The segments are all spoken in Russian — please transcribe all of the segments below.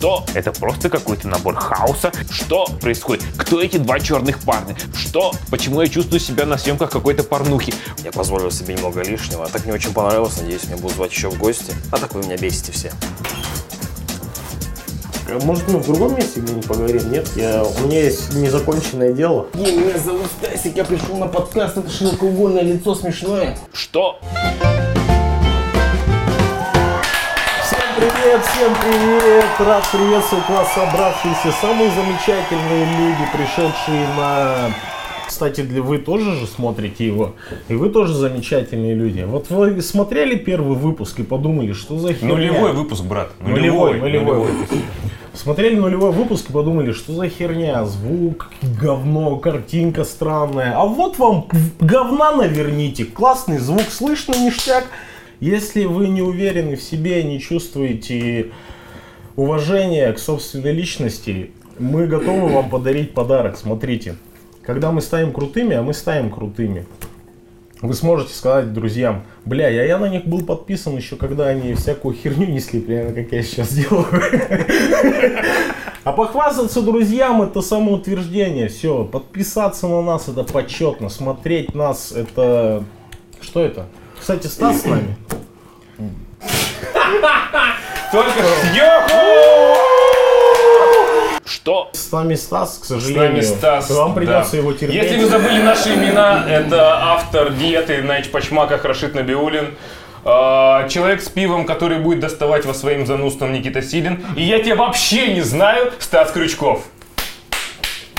Что? Это просто какой-то набор хаоса? Что происходит? Кто эти два черных парня? Что? Почему я чувствую себя на съемках какой-то порнухи? Я позволил себе немного лишнего. А так мне очень понравилось. Надеюсь, меня будут звать еще в гости. А так вы меня бесите все. Может, мы в другом месте где-нибудь поговорим? Нет, я, у меня есть незаконченное дело. Меня зовут Стасик, я пришел на подкаст, это широкоугольное лицо смешное. Что? Всем привет, всем привет! Рад приветствовать вас, собравшиеся самые замечательные люди, пришедшие на... Кстати, для вы тоже же смотрите его, и вы тоже замечательные люди. Вот вы смотрели первый выпуск и подумали, что за херня? Нулевой выпуск, брат. Нулевой, нулевой, выпуск. Смотрели нулевой выпуск и подумали, что за херня, звук, говно, картинка странная. А вот вам говна наверните, классный звук, слышно ништяк. Если вы не уверены в себе, не чувствуете уважения к собственной личности, мы готовы вам подарить подарок. Смотрите, когда мы ставим крутыми, а мы ставим крутыми, вы сможете сказать друзьям, бля, я, я на них был подписан еще, когда они всякую херню несли, примерно как я сейчас делаю. А похвастаться друзьям это самоутверждение. Все, подписаться на нас это почетно, смотреть нас это... Что это? Кстати, Стас с нами. Только! Что? С нами Стас, к С сожалению. нами Стас. Вам придется да. его терпеть. Если вы забыли наши имена, это автор диеты на Ичпачмаках Рашид Набиулин. а, Человек с пивом, который будет доставать во своим занустом Никита Силин. И я тебя вообще не знаю, Стас Крючков.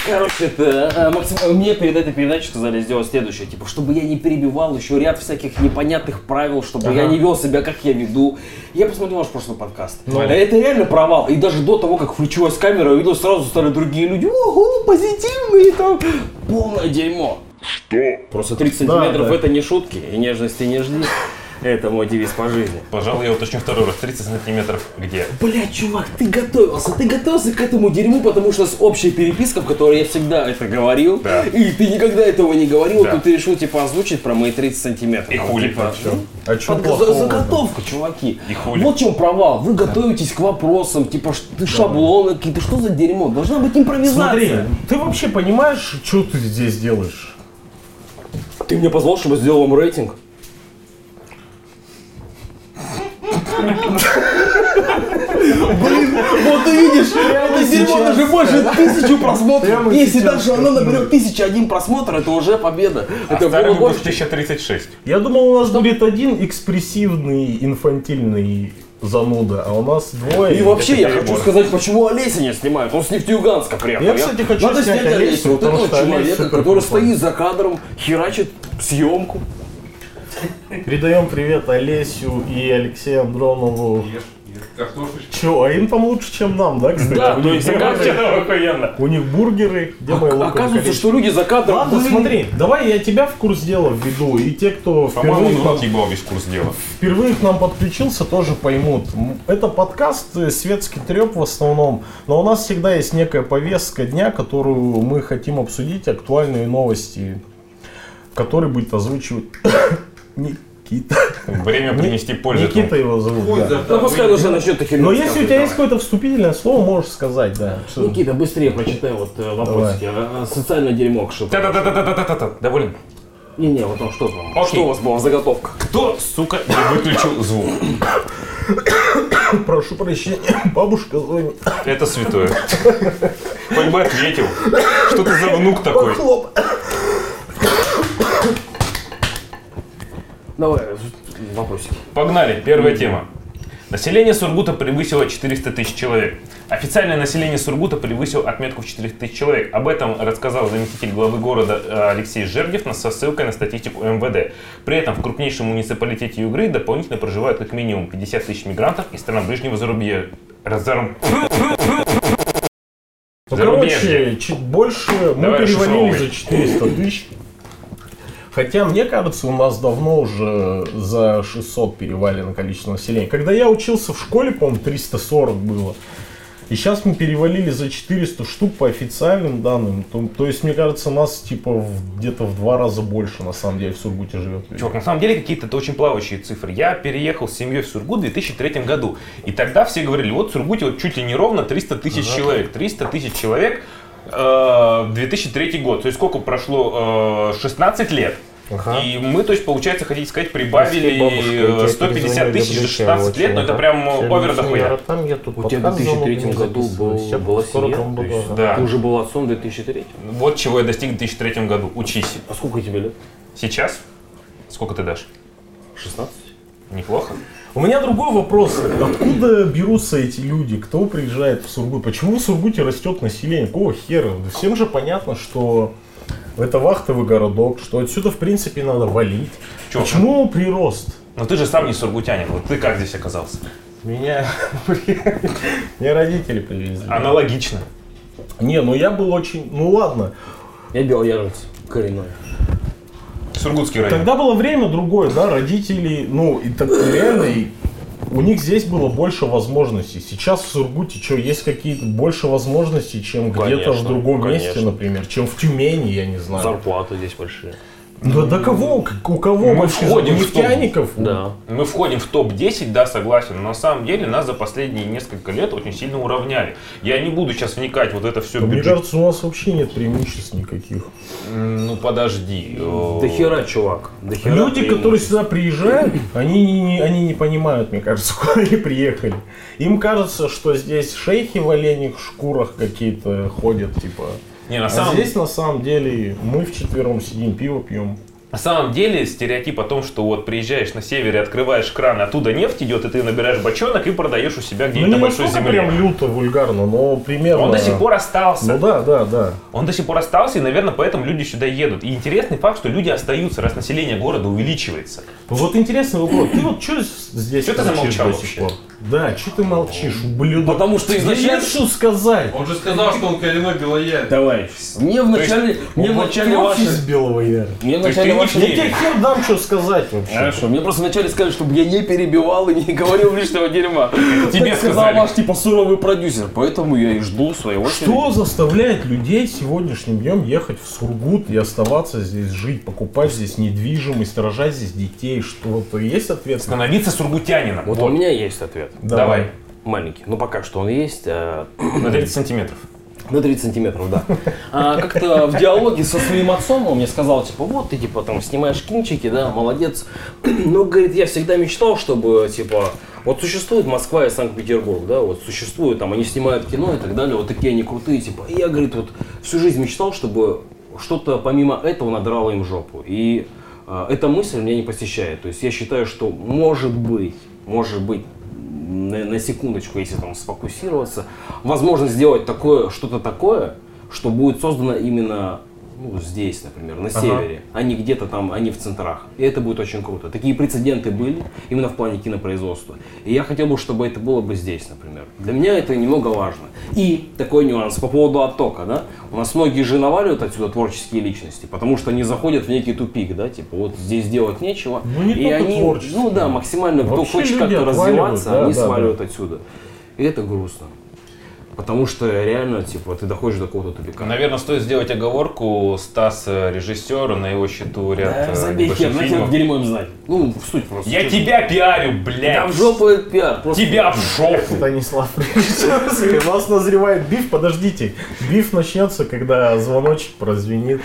Короче, это а, Максим, а мне перед этой передачей сказали сделать следующее, типа, чтобы я не перебивал еще ряд всяких непонятных правил, чтобы я не вел себя, как я веду. Я посмотрел ваш прошлый подкаст. Это реально провал. И даже до того, как включилась камера, я увидел, сразу стали другие люди. Ого, позитивные там. Полное дерьмо. Что? Просто 30 Да, сантиметров да. это не шутки, и нежности не жди. Это мой девиз по жизни. Пожалуй, я уточню второй раз. 30 сантиметров где? Блять, чувак, ты готовился, ты готовился к этому дерьму, потому что с общей переписка, в которой я всегда это говорил, Да. и ты никогда этого не говорил, Да. тут ты решил типа озвучить про мои 30 сантиметров. И Ну, хули, типа, а чё? А чё под- плохого? за- заготовка, чуваки. И хули. Вот в чем провал. Вы готовитесь к вопросам, типа ш- ты шаблоны какие-то, что за дерьмо? Должна быть Смотри, импровизация. ты вообще понимаешь, что ты здесь делаешь? Ты мне позвал, чтобы сделал вам рейтинг? Блин, вот ты видишь, это дерьмо сейчас, даже больше тысячу просмотров. Прямо Если сейчас. даже оно наберет тысяча один просмотр, это уже победа. А Это было выпуск больше. 1036. Я думал, у нас будет один экспрессивный, инфантильный зануда, а у нас двое. И вообще, я перебор. хочу сказать, почему Олеся не снимает. Он с Нефтеюганска приехал. Я, кстати, хочу Надо снять снять Олесю, Олесю, вот этого человека, который стоит за кадром, херачит съемку. Передаем привет Олесю и Алексею Андронову. Че, а им там лучше, чем нам, да, кстати? Да, у, них есть, бургеры, Вообще охуенно. у них бургеры. Где мои луковые Оказывается, колечки? что люди за кадром... Ладно, смотри, давай я тебя в курс дела введу, и те, кто По-моему, впервые, ебал весь курс дела. впервые к нам подключился, тоже поймут. Это подкаст, э, светский треп в основном, но у нас всегда есть некая повестка дня, которую мы хотим обсудить, актуальные новости, которые будет озвучивать Никита. Время принести пользу. Никита его зовут, да. Ну, пускай уже начнет такие Но если у тебя есть какое-то вступительное слово, можешь сказать, да. Никита, быстрее прочитай вот э, вопросики. А, а, Социальное дерьмо, что Та-та-та-та-та-та-та. Доволен? Не-не, вот там что там? Окей. Что у вас было в заготовках? Кто, сука, не выключил звук? Прошу прощения, бабушка звонит. Это святое. Хоть бы ответил. Что ты за внук такой? Хлоп. Давай, вопросики. Погнали, первая тема. Население Сургута превысило 400 тысяч человек. Официальное население Сургута превысило отметку в 400 тысяч человек. Об этом рассказал заместитель главы города э, Алексей Жердев со ссылкой на статистику МВД. При этом в крупнейшем муниципалитете Югры дополнительно проживают как минимум 50 тысяч мигрантов из стран ближнего зарубежья. Разорм- Ну, короче, чуть больше мы Давай перевалили за 400 тысяч. Хотя, мне кажется, у нас давно уже за 600 перевалено количество населения. Когда я учился в школе, по-моему, 340 было. И сейчас мы перевалили за 400 штук по официальным данным. То, то есть, мне кажется, нас типа где-то в два раза больше на самом деле в Сургуте живет. Чувак, на самом деле какие-то это очень плавающие цифры. Я переехал с семьей в Сургут в 2003 году. И тогда все говорили, вот в Сургуте вот чуть ли не ровно 300 тысяч человек. 300 тысяч человек 2003 год. То есть сколько прошло? Э, 16 лет. Ага. И мы, то есть, получается, хотите сказать, прибавили Бабушка, э, тебе 150 перезвоню, тысяч за люблю 16 тебя лет, но это прям овер дохуя. Там я тут У тебя в подкаст 2003 занудный году был, была семья? есть. Да. Ты уже был отцом в 2003 Вот чего я достиг в 2003 году. Учись. А сколько тебе лет? Сейчас? Сколько ты дашь? 16? Неплохо. У меня другой вопрос. Откуда берутся эти люди? Кто приезжает в Сургут? Почему в Сургуте растет население? Какого хера? Да Всем же понятно, что это вахтовый городок, что отсюда, в принципе, надо валить. Чё, Почему прирост? Но ты же сам не сургутянин. Вот ты как здесь оказался? Меня, меня родители привезли. Аналогично. Не, ну я был очень... Ну ладно. Я белоярец коренной. Сургутский район. Тогда было время другое, да, родители, ну, и так реально, и у них здесь было больше возможностей. Сейчас в Сургуте что, есть какие-то больше возможностей, чем где-то в Конечно, другом месте, конечно. например, чем в Тюмени, я не знаю. Зарплаты здесь большие. Да до кого? У кого Мы вообще? входим У в топ. нефтяников? Да. Мы входим в топ-10, да, согласен, но на самом деле нас за последние несколько лет очень сильно уравняли. Я не буду сейчас вникать вот это все Да Мне бюджет. кажется, у нас вообще нет преимуществ никаких. Ну подожди. э, Да хера, чувак. Да хера Люди, которые сюда приезжают, они не, не- они не понимают, мне кажется, куда они приехали. Им кажется, что здесь шейхи в оленях шкурах какие-то ходят, типа. Не, на А самом, здесь на самом деле мы вчетвером сидим, пиво пьем. на самом деле стереотип о том, что вот приезжаешь на севере, открываешь кран, оттуда нефть идет, и ты набираешь бочонок и продаешь у себя Ну где-нибудь не на большой земле. прям люто, вульгарно, но примерно. Он до сих пор остался. Ну да, да, да. Он до сих пор остался, и, наверное, поэтому люди сюда едут. И интересный факт, что люди остаются, раз население города увеличивается. Ну Вот интересный вопрос. Ты вот что здесь Чё ты замолчал вообще? пор? Да, что ты молчишь, ублюдок? Потому что изначально- Есть что сказать. Он же сказал, что он коренной белоярец. Товарищ, мне в начале, мне в начале Вот ты вашей... из белого яра. Мне в То есть начале ты не вашей... Я тебе хер дам, что сказать вообще. Хорошо, мне просто вначале сказали, чтобы я не перебивал и не говорил лишнего дерьма. Тебе сказал ваш типа суровый продюсер, поэтому я и жду очереди. Что заставляет людей сегодняшним днем ехать в Сургут и оставаться здесь, жить, покупать здесь недвижимость, рожать здесь детей? Что-то есть ответ? Становиться сургутянином. Вот. у меня есть ответ. Давай. Маленький. Ну пока что он есть. э, На 30 сантиметров. На 30 сантиметров, да. А, как-то в диалоге со своим отцом он мне сказал, типа, вот ты, типа, там, снимаешь кинчики, да, молодец. Но, говорит, я всегда мечтал, чтобы, типа, вот существует Москва и Санкт-Петербург, да, вот существует, там, они снимают кино и так далее, вот такие они крутые, типа. И я, говорит, вот всю жизнь мечтал, чтобы что-то помимо этого надрало им жопу. И а, эта мысль меня не посещает. То есть я считаю, что может быть, может быть, на, на секундочку, если там сфокусироваться, возможно сделать такое, что-то такое, что будет создано именно ну, здесь, например, на севере, а не где-то там, а не в центрах. И это будет очень круто. Такие прецеденты были именно в плане кинопроизводства. И я хотел бы, чтобы это было бы здесь, например. Для меня это немного важно. И такой нюанс по поводу оттока, да. У нас многие же наваливают отсюда творческие личности, потому что они заходят в некий тупик, да, типа вот здесь делать нечего. Ну, не и они, творческие. ну да, максимально, кто Вообще хочет как-то развиваться, да, они да, сваливают отсюда. И это грустно. Потому что реально, типа, ты доходишь до какого-то тупика. Наверное, стоит сделать оговорку. Стас э, режиссер, на его счету ряд Да, э, забей хер, нахер дерьмо им знать. Ну, в суть просто. Я тебя пиарю, блядь! Да в жопу этот пиар. Просто... Тебя в жопу! Станислав, режиссер, у вас назревает биф, подождите. Биф начнется, когда звоночек прозвенит.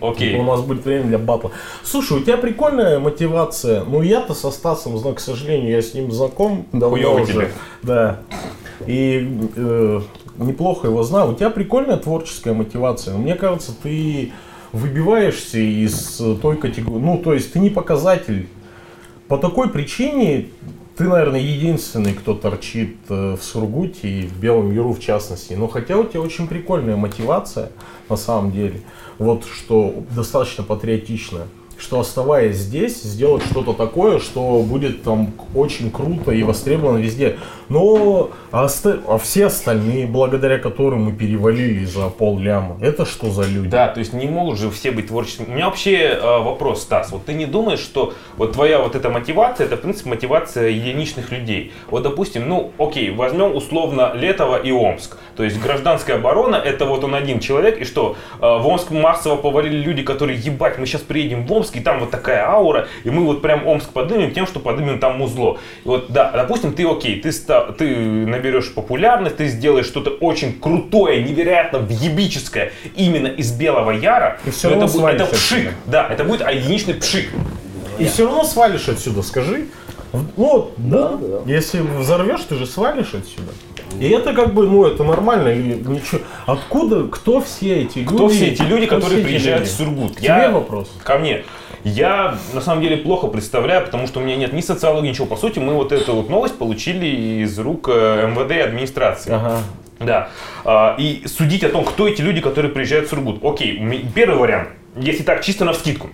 Окей. У нас будет время для батла. Слушай, у тебя прикольная мотивация. Ну, я-то со Стасом, знаю, к сожалению, я с ним знаком давно Хуёвый уже. тебе. Да. И э, неплохо его знаю. У тебя прикольная творческая мотивация. Мне кажется, ты выбиваешься из той категории. Ну, то есть ты не показатель. По такой причине ты, наверное, единственный, кто торчит э, в Сургуте и в Белом Яру в частности. Но хотя у тебя очень прикольная мотивация, на самом деле. Вот что достаточно патриотично. Что оставаясь здесь, сделать что-то такое, что будет там очень круто и востребовано везде. Но а, оста- а все остальные, благодаря которым мы перевалили за пол ляма, это что за люди? Да, то есть не могут же все быть творческими. У меня вообще э, вопрос, Стас, вот ты не думаешь, что вот твоя вот эта мотивация, это в принципе мотивация единичных людей? Вот допустим, ну окей, возьмем условно Летово и Омск. То есть гражданская оборона, это вот он один человек, и что, э, в Омск массово повалили люди, которые, ебать, мы сейчас приедем в Омск, и там вот такая аура, и мы вот прям Омск поднимем тем, что поднимем там музло. И вот, да, допустим, ты окей, ты, ста- ты наберешь популярность, ты сделаешь что-то очень крутое, невероятно въебическое именно из Белого Яра, И но равно это будет это пшик, да, это будет единичный пшик. И все равно свалишь отсюда, скажи. Ну, вот, да, Если взорвешь, ты же свалишь отсюда. И это как бы, ну, это нормально. и Ничего. Откуда, кто все эти люди? Кто все эти люди, кто которые приезжают люди? в Сургут? К тебе вопрос. Ко мне. Я на самом деле плохо представляю, потому что у меня нет ни социологии, ничего. По сути, мы вот эту вот новость получили из рук э, МВД и администрации. Ага. Да. А, И судить о том, кто эти люди, которые приезжают в Сургут. Окей, первый вариант. Если так, чисто на вскидку.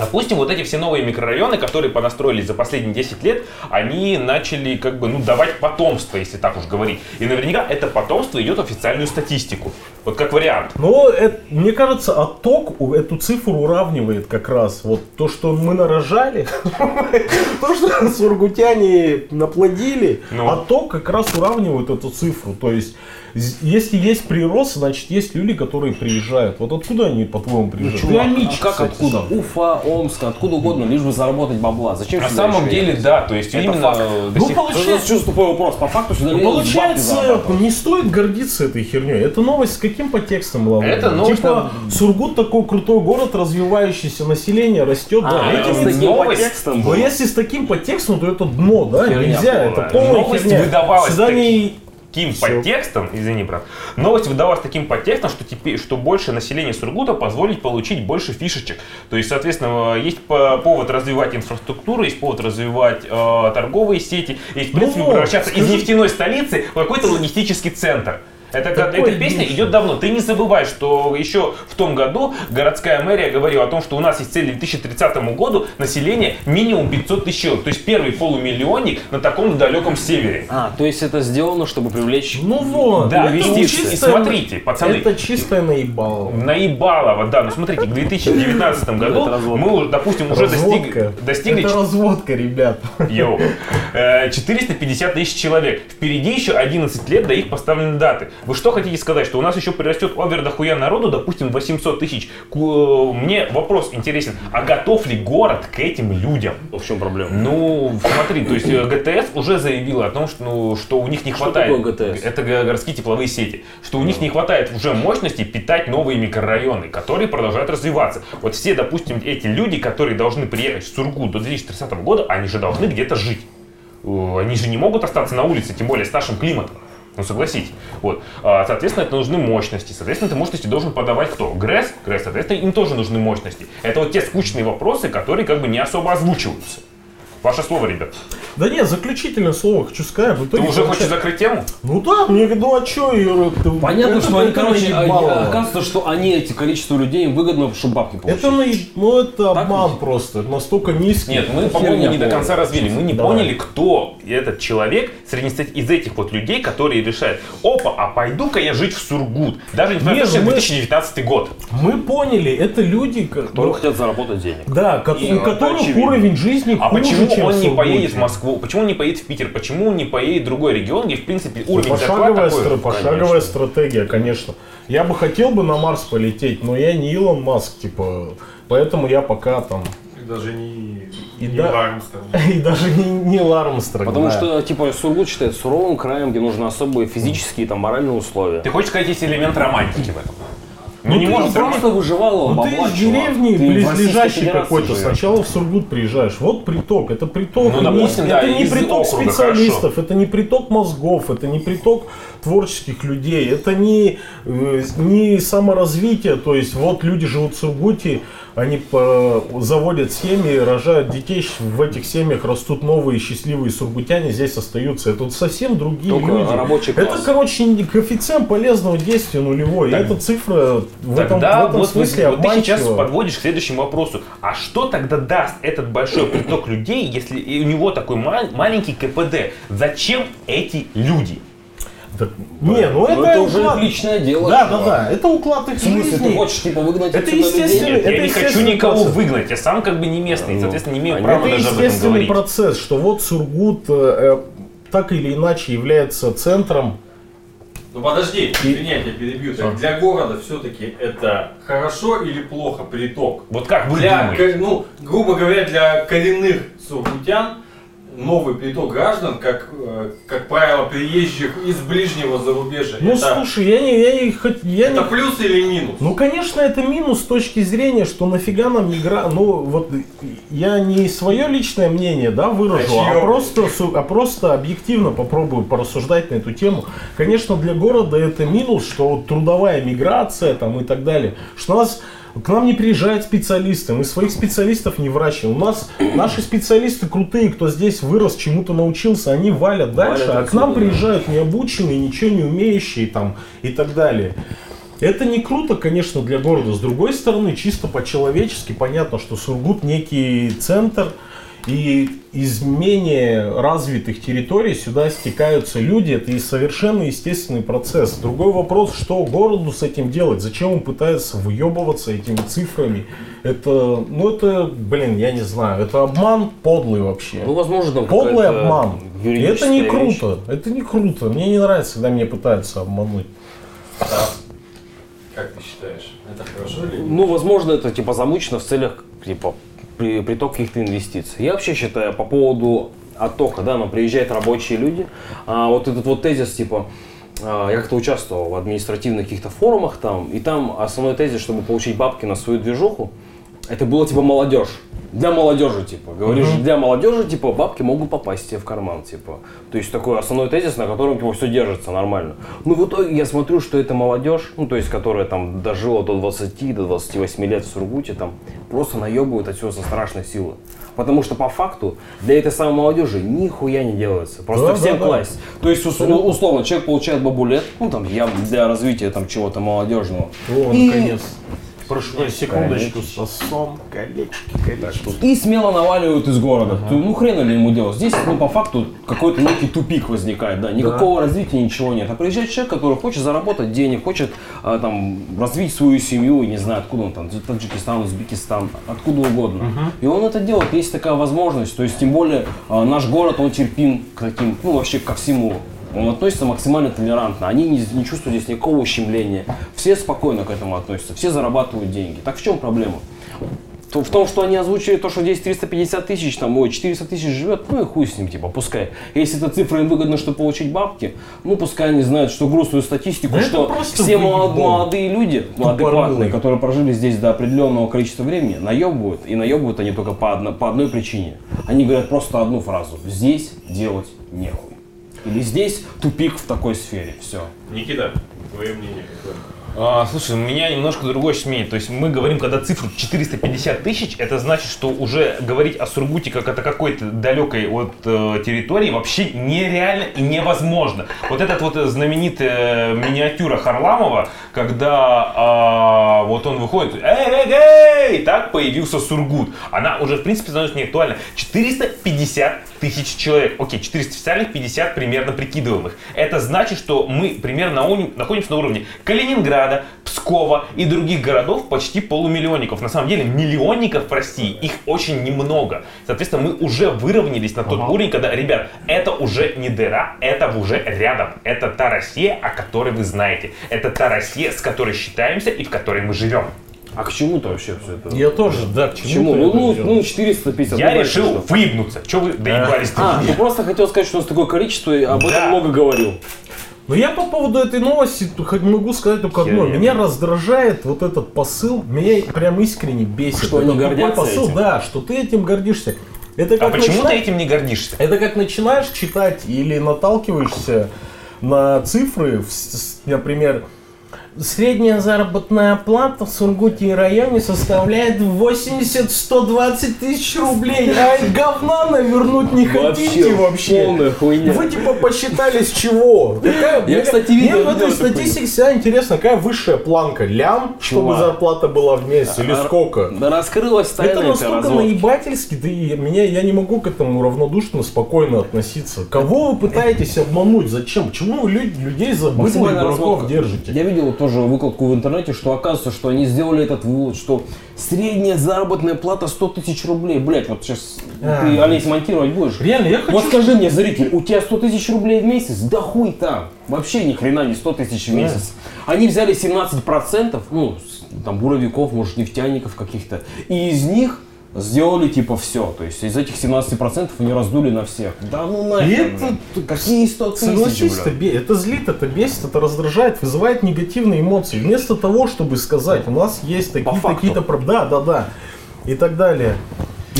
Допустим, вот эти все новые микрорайоны, которые понастроились за последние 10 лет, они начали как бы, ну, давать потомство, если так уж говорить. И наверняка это потомство идет в официальную статистику. Вот как вариант. Но это, мне кажется, отток эту цифру уравнивает как раз. Вот то, что мы нарожали, то, что сургутяне наплодили, Ну. отток как раз уравнивает эту цифру. То есть, если есть прирост, значит, есть люди, которые приезжают. Вот откуда они, по-твоему, приезжают? Чувак, Пирамидчики, а как кстати, откуда? сам. Уфа, Омск, откуда угодно, лишь бы заработать бабла. Зачем На сюда самом деле, ехать? да, то есть Это именно факт. до Ну, сих- получается, Что тупой вопрос? По факту сюда Ну, Получается, не стоит гордиться этой херней. Это новость с каким подтекстом была? Это выдана? новость Типа, Сургут такой крутой город, развивающийся, население растет. да, А, этим это с таким новость. подтекстом Но если с таким подтекстом, то это дно, да? Херня Нельзя, полная. это полная Новость херня. Сюда не... таким Всё. подтекстом, извини, брат, новость выдавалась таким подтекстом, что теперь, что больше населения Сургута позволить получить больше фишечек. То есть, соответственно, есть по- повод развивать инфраструктуру, есть повод развивать э, торговые сети, есть, в Ну принципе, вот, превращаться из скажи- нефтяной столицы в какой-то логистический центр. Это, как- Такой эта песня дичь. идет давно. Ты не забывай, что еще в том году городская мэрия говорила о том, что у нас есть цель к 2030 году население минимум 500 тысяч человек. То есть первый полумиллионник на таком далеком севере. А, то есть это сделано, чтобы привлечь... Ну вот, Да, это инвестиции. чистое- И смотрите, пацаны. Это чистое наебало. Наебалово, да. Ну смотрите, к 2019 году мы, уже, допустим, уже достиг- достигли Это разводка, ребят. Йоу. Э, 450 тысяч человек. Впереди еще 11 лет до их поставленной даты. Вы что хотите сказать, что у нас еще прирастет овер дохуя народу, допустим, 800 тысяч? Ку- Мне вопрос интересен, а готов ли город к этим людям? В чем проблема? Ну, смотри, то есть э, ГТС уже заявила о том, что, ну, что у них не Что хватает. такое ГТС? Это го- городские тепловые сети. Что у них не хватает уже мощности питать новые микрорайоны, которые продолжают развиваться. Вот все, допустим, эти люди, которые должны приехать в Сургут до 2030 года, они же должны где-то жить. Э, Они же не могут остаться на улице, тем более с нашим климатом. Ну, согласитесь. Вот. А, Соответственно, это нужны мощности. Соответственно, эти мощности должен подавать кто? ГРЭС? ГРЭС, соответственно, им тоже нужны мощности. Это вот те скучные вопросы, которые как бы не особо озвучиваются. Ваше слово, ребят. Да нет, заключительное слово хочу сказать. В Ты уже хочешь закрыть тему? Ну да, мне ну а чё, Юра, ты- Понятно, это- что они, короче, а, оказывается, что они, эти количество людей, им выгодно, чтобы бабки получить. Это, ну, это Так обман ведь? просто, настолько низкий. Нет, мы, по-моему, не до полная. конца развили. Мы не Давай. поняли, кто этот человек среднестат- из этих вот людей, которые решают, опа, а пойду-ка я жить в Сургут. Даже на Нет, то, что это мы- 2019 год. Мы поняли, это люди, ко- Которые ну, хотят заработать денег. да, ко- И у которых очевидно. уровень жизни А хуже, почему чем он не поедет в Москву? Почему он не поедет в Питер? Почему он не поедет в другой регион, где, в принципе, уровень зарплат Пошаговая, такой? стра- пошаговая стратегия, конечно. Я бы хотел бы на Марс полететь, но я не Илон Маск, типа, поэтому я пока там И даже не, И не да. Армстронг. и даже не, не Лармстронг. Потому да. что, типа, Сургут считается суровым краем, где нужны особые физические, там, моральные условия. Ты хочешь сказать, есть элемент романтики в этом? Ну, Ну, не ты может Просто выживало Ну ты из деревни Ты близлежащий какой-то. Сначала в Сургут приезжаешь. Вот приток. Это приток. Ну, не- допустим, да, это не из приток округа, специалистов, это не приток мозгов, это не приток творческих людей, это не, э, не саморазвитие. То есть вот люди живут в Сургуте, они по- заводят семьи, рожают детей, в этих семьях растут новые счастливые сургутяне, здесь остаются. Это вот совсем другие Только люди. рабочий Это, короче, не- коэффициент полезного действия нулевой. И эта цифра в этом, Тогда в этом вот, смысле вот ты сейчас подводишь к следующему вопросу. А что тогда даст этот большой приток людей, если и у него такой ма- маленький КПД? Зачем эти люди? Да- не, ну это, Ну, это уже уклад- личное дело. Да, да, да, это уклад их В смысле, жизни. ты хочешь типа выгнать Это естественно. Нет, я это не хочу естественный никого процесс. выгнать. Я сам как бы не местный, и, соответственно, не имею а права это даже об этом естественный говорить. процесс, что вот Сургут э, э, так или иначе является центром. Ну подожди, извини, я тебя перебью. Так, для города все-таки это хорошо или плохо приток? Вот как вы Для, думаете? ко- ну, грубо говоря, для коренных сургутян новый приток граждан, как, э, как правило, приезжих из ближнего зарубежья, Ну это, слушай, я не, я не, хоть- я не это плюс или минус? Ну, конечно, это минус с точки зрения, что нафига нам игра... Ну, вот я не свое личное мнение, да, выражу, А а, просто, а просто объективно попробую порассуждать на эту тему. Конечно, для города это минус, что вот трудовая миграция там и так далее, что у нас к нам не приезжают специалисты, мы своих специалистов не выращиваем. У нас наши специалисты крутые, кто здесь вырос, чему-то научился, они валят дальше, Валят а к нам приезжают необученные, ничего не умеющие там и так далее. Это не круто, конечно, для города. С другой стороны, чисто по-человечески понятно, что Сургут некий центр, и из менее развитых территорий сюда стекаются люди. Это и совершенно естественный процесс. Другой вопрос, что городу с этим делать? Зачем он пытается выебываться этими цифрами? Это, ну это, блин, я не знаю, это обман подлый вообще. Ну, возможно, Подлый обман. И это не вещь. круто. Это не круто. Мне не нравится, когда меня пытаются обмануть. Как ты считаешь, это хорошо или нет? Ну, возможно, это типа замучено в целях типа при, приток каких-то инвестиций. Я вообще считаю по поводу оттока, да, нам приезжают рабочие люди. А, вот этот вот тезис типа а, я как-то участвовал в административных каких-то форумах там, и там основной тезис, чтобы получить бабки на свою движуху, это было типа молодежь. Для молодежи, типа. Говоришь, для молодежи, типа, бабки могут попасть тебе в карман, типа. То есть такой основной тезис, на котором типа, все держится нормально. Ну, в итоге я смотрю, что это молодежь, ну, то есть, которая там дожила до 20, до 28 лет в Сургуте, там, просто наебывают отсюда со страшной силы. Потому что по факту для этой самой молодежи нихуя не делается. Просто Да, всем да, да. класть. То есть, ус- условно, человек получает бабулет, ну, там, я для развития там чего-то молодежного. О, И- наконец. Прошу секундочку. Сосон, колечки, колечки. И смело наваливают из города. То, Ну хрена ли ему делать? Здесь, ну по факту, какой-то некий тупик возникает, да. Никакого развития, ничего нет. А приезжает человек, который хочет заработать денег, хочет а, там развить свою семью, и не знаю, откуда он там, Таджикистан, Узбекистан, откуда угодно. И он это делает, есть такая возможность. То есть, тем более, а, наш город, он терпим к таким, ну вообще ко всему. Он относится максимально толерантно. Они не, не чувствуют здесь никакого ущемления. Все спокойно к этому относятся. Все зарабатывают деньги. Так в чем проблема? В том, что они озвучили то, что здесь 350 тысяч, там, ой, 400 тысяч живет, ну и хуй с ним, типа, пускай. Если эта цифра им выгодна, чтобы получить бабки, ну пускай они знают, что грустную статистику, Да что все молод- молодые люди, ну, адекватные, которые прожили здесь до определенного количества времени, наебывают, и наебывают они только по, одно- по одной причине. Они говорят просто одну фразу. Здесь делать нехуй. Или здесь тупик в такой сфере. Все. Никита, твое мнение какое? А, слушай, у меня немножко другое мнение. То есть мы говорим, когда цифру 450 тысяч, это значит, что уже говорить о Сургуте как о какой-то далекой от э, территории вообще нереально и невозможно. Вот этот вот знаменитая миниатюра Харламова, когда а, вот он выходит, эй, эй, эй, так появился Сургут. Она уже, в принципе, становится не актуальна. 450 тысяч человек. Окей, 400 официальных, 50 примерно прикидываемых. Это значит, что мы примерно находимся на уровне Калининграда, Пскова и других городов почти полумиллионников. На самом деле миллионников в России их очень немного. Соответственно, мы уже выровнялись на тот уровень, когда, ребят, это уже не дыра, это уже рядом. Это та Россия, о которой вы знаете. Это та Россия, с которой считаемся и в которой мы живем. А к чему-то вообще все это? Я тоже, да, к Почему? чему Ну, ну, ну, 450. Я ну, дальше решил что? выебнуться. Че вы доебались до А, ты просто хотел сказать, что у нас такое количество, и об Да. этом много говорил. Но я по поводу этой новости хоть могу сказать только одно. Херня. Меня раздражает вот этот посыл, меня прям искренне бесит. Что они гордятся посыл, этим? да, что ты этим гордишься. Это А как почему ты начинать- этим не гордишься? Это как начинаешь читать или наталкиваешься на цифры, например, Средняя заработная плата в Сургуте и районе составляет 80-120 тысяч рублей. А говна навернуть не хотите вообще. полная хуйня. Вы типа посчитали с чего? Какая- Я, мне- кстати, мне видел- в этой статистике всегда интересно, какая высшая планка? Лям, чтобы зарплата была в месяц, или сколько? Да раскрылась Это тайна этой настолько наебательски, да и меня, я не могу к этому равнодушно, спокойно относиться. Кого вы пытаетесь обмануть? Зачем? Почему вы лю- людей за быдло и дураков держите? Я видел тоже выкладку в интернете, что оказывается, что они сделали этот вывод, что средняя заработная плата 100 тысяч рублей. Блять, вот сейчас А. ты, Олесь, монтировать будешь? Реально, я хочу... Вот скажи мне, зритель, у тебя 100 тысяч рублей в месяц? Да хуй там. Вообще ни хрена не 100 тысяч в месяц. Они взяли 17%, ну, там, буровиков, может, нефтяников каких-то, и из них сделали типа все. То есть из этих 17% они раздули на всех. Да ну нахер. Это- блин. Какие 100 тысяч, Согласись, это, это злит, это бесит, это раздражает, вызывает негативные эмоции. Вместо того, чтобы сказать, у нас есть такие-то, факту. какие-то проб- да, да, да, и так далее.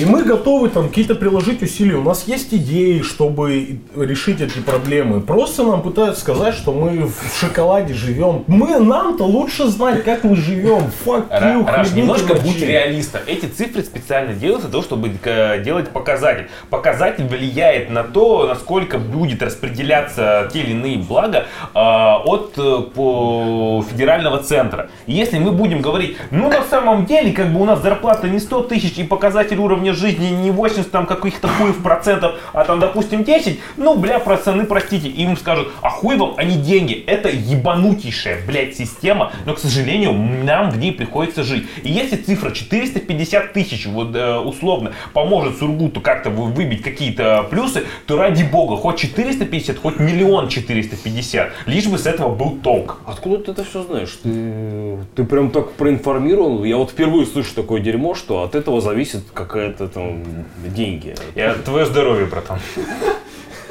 И мы готовы там какие-то приложить усилия. У нас есть идеи, чтобы решить эти проблемы. Просто нам пытаются сказать, что мы в шоколаде живем. Мы нам-то лучше знать, как мы живем. Ра- you, Раш, немножко мочи. будь реалистом. Эти цифры специально делаются для того, чтобы э, делать показатель. Показатель влияет на то, насколько будет распределяться те или иные блага э, от э, по федерального центра. Если мы будем говорить, ну на самом деле, как бы у нас зарплата не 100 тысяч и показатель уровня жизни не 80 там каких-то хуев процентов, а там допустим 10, ну бля, пацаны, простите, им скажут, а хуй вам, а не деньги. Это ебанутейшая, блядь, система, но, к сожалению, нам в ней приходится жить. И если цифра 450 тысяч, вот э, условно, поможет Сургуту как-то вы- выбить какие-то плюсы, то ради бога, хоть 450, хоть миллион 450, лишь бы с этого был толк. Откуда ты это все знаешь? Ты, ты прям так проинформирован. Я вот впервые слышу такое дерьмо, что от этого зависит какая-то там деньги. Я твое здоровье, братан.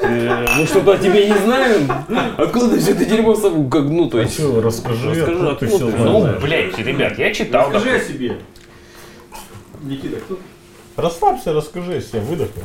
Э, Мы что-то о тебе не знаем? Откуда ты все это дерьмо сам, как, ну, то есть... Чё, расскажи, Расскажи, откуда Ну, блядь, ребят, я читал. Расскажи о себе. Никита, кто? Расслабься, расскажи, если я выдохну.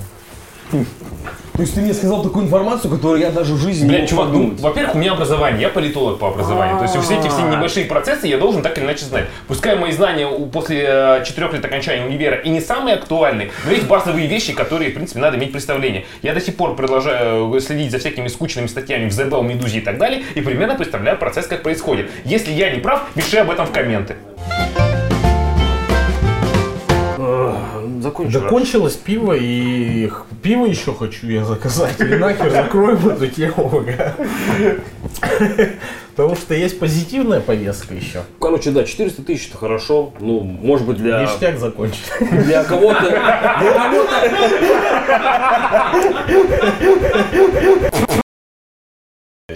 То есть ты мне сказал такую информацию, которую я даже в жизни не Блядь, мог чувак, ну, во-первых, у меня образование, я политолог по образованию. То есть все эти все небольшие процессы я должен так или иначе знать. Пускай мои знания после э, четырех лет окончания универа и не самые актуальные, но есть базовые вещи, которые, в принципе, надо иметь представление. Я до сих пор продолжаю следить за всякими скучными статьями в ZBL, Медузе и так далее, и примерно представляю процесс, как происходит. Если я не прав, пиши об этом в комменты. Закончу. Закончилось пиво и пиво еще хочу я заказать. Или нахер закроем эту тему. Потому что есть позитивная повестка еще. Короче, да, 400 тысяч это хорошо. Ну, может быть, для, Ништяк закончили. для кого-то... Для кого-то...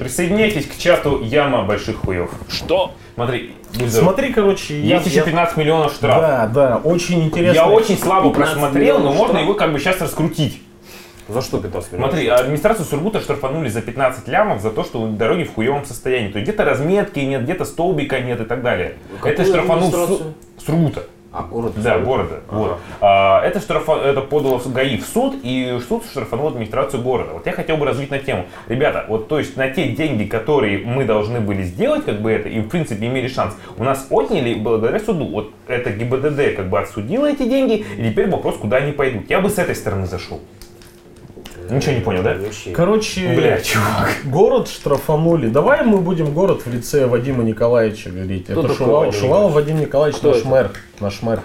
Присоединяйтесь к чату Яма Больших Хуев. Что? Смотри, будь здоров. Смотри, короче, я... Есть еще я- 15 миллионов штраф. Да, да, очень интересно. Я очень слабо 15 просмотрел, но можно штраф. его как бы сейчас раскрутить. За что 15 миллионов? Смотри, администрацию Сургута штрафанули за 15 лямов за то, что дороги в хуевом состоянии. То есть где-то разметки нет, где-то столбика нет и так далее. Какую это штрафанул? Сургута. А, город. Да, города. Вот. А, это, штрафа- это подало ГАИ в суд, и суд штрафанул администрацию города. Вот я хотел бы развить на тему. Ребята, вот то есть на те деньги, которые мы должны были сделать, как бы это, и в принципе имели шанс, у нас отняли благодаря суду. Вот это ГИБДД как бы отсудило эти деньги, и теперь вопрос, куда они пойдут. Я бы с этой стороны зашел. Ничего не понял, да? Вообще. Короче, Бля, чувак. город штрафанули. Давай мы будем город в лице Вадима Николаевича говорить. Кто это такой Шувал, Вадим Шувалов Вадим Николаевич, Кто наш это? мэр. Наш мэр.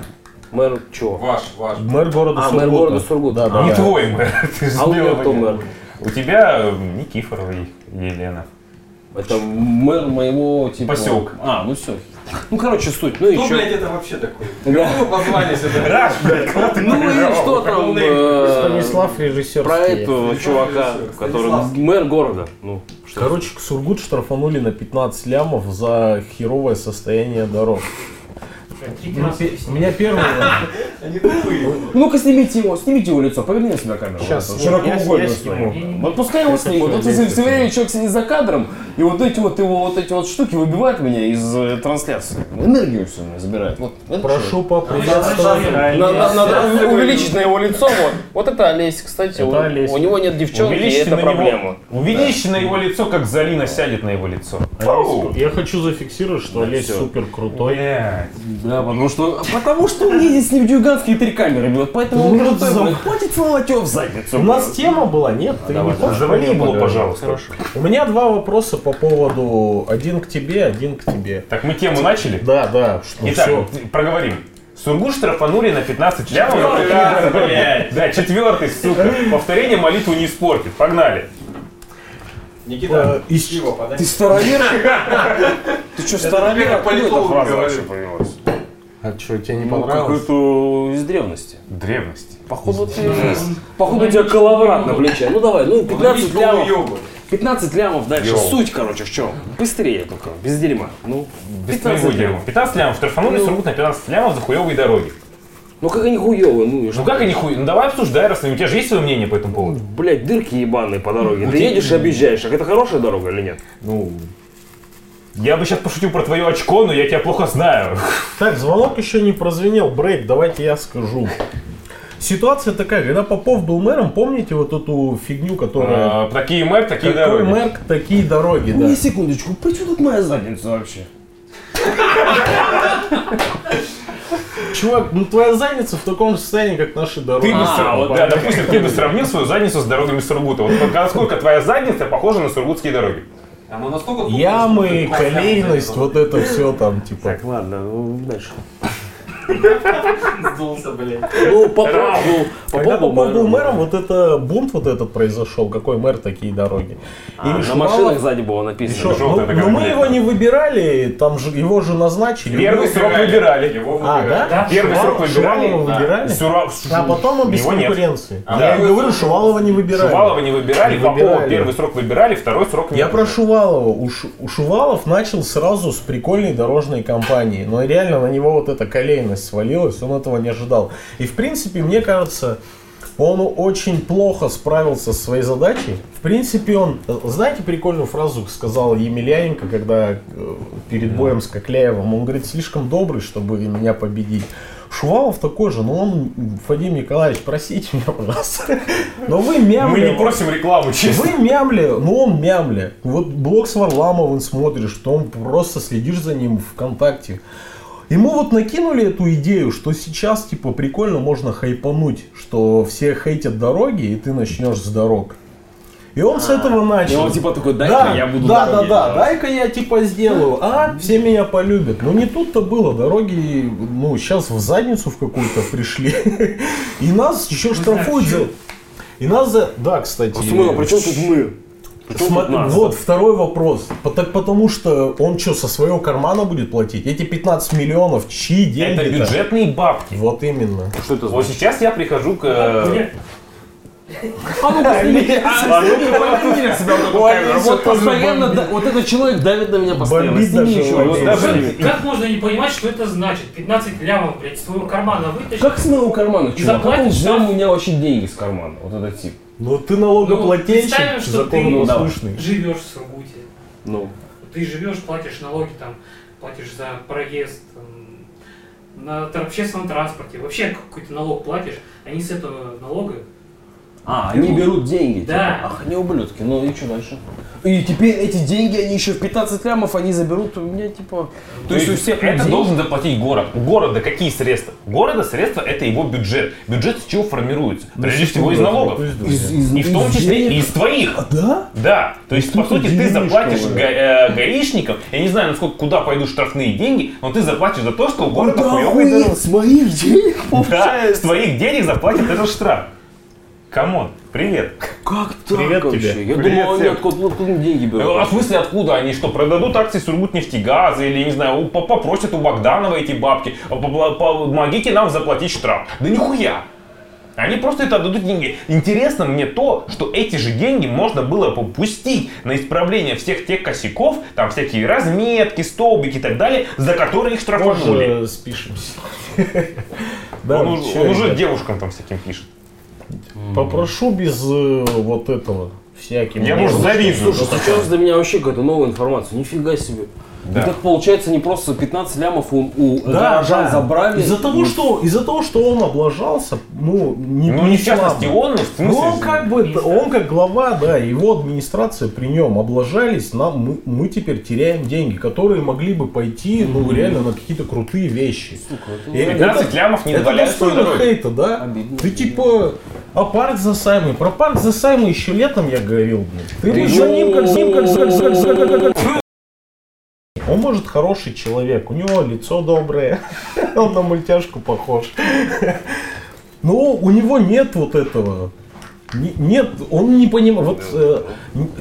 Мэр чего? Ваш, ваш. Мэр города А, Сургута. мэр города Сургута. Да, да, Не да. твой мэр. Ты А у меня кто мэр? У тебя Никифорова Елена. Это мэр моего типа... Поселка. А, ну все. Ну, короче, суть. Ну, Кто, еще... блядь, это вообще такой? Да. Кому позвались это? Ну и что там э, Станислав режиссер. про этого чувака, который мэр города. Ну? Короче, Сургут штрафанули на 15 лямов за херовое состояние дорог. Пе- Меня тупые. Ну-ка снимите его, снимите его лицо, поверни на себя камеру. Я- Широкоугольно сниму. сниму. Вот пускай его снимут. Вот все время человек сидит за кадром, И вот эти вот его вот эти вот штуки выбивают меня из э, трансляции. Энергию все у меня забирают. Вот, это Прошу поприветствовать. Надо увеличить на его лицо. Вот, вот это Олесь, кстати. Это у, Олесь. у него нет девчонки, и это на проблема. него, увеличьте на его лицо, как Залина сядет на его лицо. Олесь, Я хочу зафиксировать, что Олесь всё. супер крутой. Блядь. Да, потому что, потому что он едет с ним гигантские три камеры бьет, поэтому он Ну, крутой, блядь. Хватит целовать его в задницу. У нас тема была, нет? Ты не хочешь? Завали его, пожалуйста. Хорошо. У меня два вопроса по поводу один к тебе, один к тебе. Так, мы тему начали? Да, да, что Итак, все. проговорим. Сургут штрафанули на 15 лямов. Да, блядь. Да, четвертый, сука. Повторение молитву не испортит. Погнали. Никита, Э, из- пиво подай. Ты старовер? Ты что, старовер? эта политолог вообще появилась? А что, тебе не Ну, понравилось? какой-то из древности. Древности. Походу, ты, походу у тебя коловрат на плече. Ну давай, ну 15 Удалить лямов. Йогу. 15 лямов дальше. Йоу. Суть, короче, в чем? Быстрее только, без дерьма. Ну, Без 15 твоего дела. лямов. 15 лямов. Штрафанули Ну. Сургут на 15 лямов за хуевые дороги. Ну как они хуёвые, ну и Ну как они хуй? Ну давай обсуждай, раз у тебя же есть свое мнение по этому поводу? Блять, дырки ебаные по дороге. У Ты тебя- едешь и объезжаешь. Так это хорошая дорога или нет? Ну, я бы сейчас пошутил про твое очко, но я тебя плохо знаю. Так, звонок еще не прозвенел. Брейк, давайте я скажу. Ситуация такая, когда Попов был мэром, помните вот эту фигню, которая... А, Такие мэр, такие Какой дороги. мэр, такие дороги, да. Не секундочку, при чем тут моя задница вообще? Чувак, ну твоя задница в таком же состоянии, как наши дороги. Ты бы А, вот да, допустим, ты бы сравнил свою задницу с дорогами Сургута. Вот насколько твоя задница похожа на сургутские дороги? А Ямы, колейность, вот это все там, типа. Так, ладно, ну, дальше. Сдулся, блядь. Ну, Попов Попов был мэром. вот это бунт вот этот произошел, какой мэр, такие дороги. А, на машинах сзади было написано. ну, ну, мы его не выбирали, там же его же назначили. Первый срок выбирали. А, да? Первый срок выбирали. Выбирали? А потом он без Его нет. конкуренции. А Я говорю? Шувалова не выбирали. Шувалова не выбирали, Не Попова первый срок выбирали, второй срок нет. Я про Шувалова. У, Шу- у Шувалов начал сразу с прикольной дорожной компании. Но реально на него вот эта колейность свалилась, он этого не ожидал. И в принципе, мне кажется, он очень плохо справился со своей задачей. В принципе, он... Знаете прикольную фразу сказал Емельяненко, когда э, перед боем с Кокляевым? Он говорит, слишком добрый, чтобы меня победить. Шувалов такой же, но он, Вадим Николаевич, простите меня, пожалуйста. Но вы Мы мямли. не просим рекламу, честно. Вы мямли, ну он мямли. Вот блог с Варламовым смотришь, то он просто следишь за ним ВКонтакте. Ему вот накинули эту идею, что сейчас типа прикольно можно хайпануть, что все хейтят дороги, и ты начнешь с дорог. И он с этого И начал. он типа такой, дай-ка Да, я буду да, да, дороги да, делать». дай-ка я типа сделаю, а все меня полюбят. Но не тут-то было, дороги, ну, сейчас в задницу в какую-то пришли. И нас еще штрафуют за... И нас за... Да, кстати. Смыло, при чем тут мы? Нас? Вот второй вопрос. Так потому что он что, со своего кармана будет платить? Эти 15 миллионов, чьи деньги? Это бюджетные бабки. Вот именно. Что это Вот значит? сейчас я прихожу к... А ну-ка, вот. Вот постоянно, да- вот этот человек давит на меня постоянно. Сними еще Сними. Как можно не понимать, что это значит? 15 лямов, блядь, из твоего кармана вытащить. Как с моего кармана, чувак? Он заплатишь взял у меня вообще деньги с кармана? Вот этот тип. Ну ты налогоплательщик, Ну, что ты- законопослушный. Живешь в Сургуте. Ну. Ты живешь, платишь налоги, там, платишь за проезд, там, на общественном транспорте. Вообще какой-то налог платишь, они с этого налога А, они берут деньги. Да. Типа. Ах, они ублюдки. Ну и что дальше? И теперь эти деньги, они еще в 15 лямов, они заберут у меня, типа... То есть у всех это людей- должен заплатить город. У города какие средства? У города средства это его бюджет. Бюджет с чего формируется? Прежде всего из налогов. Из- из- И в том числе денег. из твоих. Да? Да, то есть, по Тут сути, ты заплатишь га- э, гаишникам, я не знаю, насколько, куда пойдут штрафные деньги, но ты заплатишь за то, что у города дороги. с моих денег Да, с получается. твоих денег заплатят этот штраф. Come on, привет. Как так Привет вообще? тебе. Я Привет думал, они всем. откуда, откуда деньги берут. А в смысле откуда? Они что, продадут акции Сургутнефтегаза или, не знаю, у- по- попросят у Богданова эти бабки, а по- по- помогите нам заплатить штраф. Да нихуя. Они просто это отдадут деньги. Интересно мне то, что эти же деньги можно было бы пустить на исправление всех тех косяков, там всякие разметки, столбики и так далее, за которые их штрафанули. Позже спишемся. Да, он, уже, чё, он уже ребят, девушкам там всяким пишет. Попрошу без э, вот этого. всяким. Я, может, завидую. Слушай, сейчас для меня вообще какая-то новая информация. Нифига себе. Да. И так получается не просто 15 лямов у, у Да, горожан да. забрали. Из-за того, и- что из-за того, что он облажался, ну не Ну, не в частности он, в смысле... Ну, он как бы, он как глава, да, его администрация при нем облажались, нам, мы, мы теперь теряем деньги, которые могли бы пойти, ну, реально на какие-то крутые вещи. И 15 лямов не это дозволяют достойно дороге. хейта, да? Обидно. Ты типа, а парк за Саймой, про парк за Саймой еще летом я говорил, блин. Ты бы за ним как, за ним как, за- за- за- за- за- Фу. Он может хороший человек, у него лицо доброе, он на мультяшку похож. Но у него нет вот этого. Не- Нет, он не понимает. Вот э,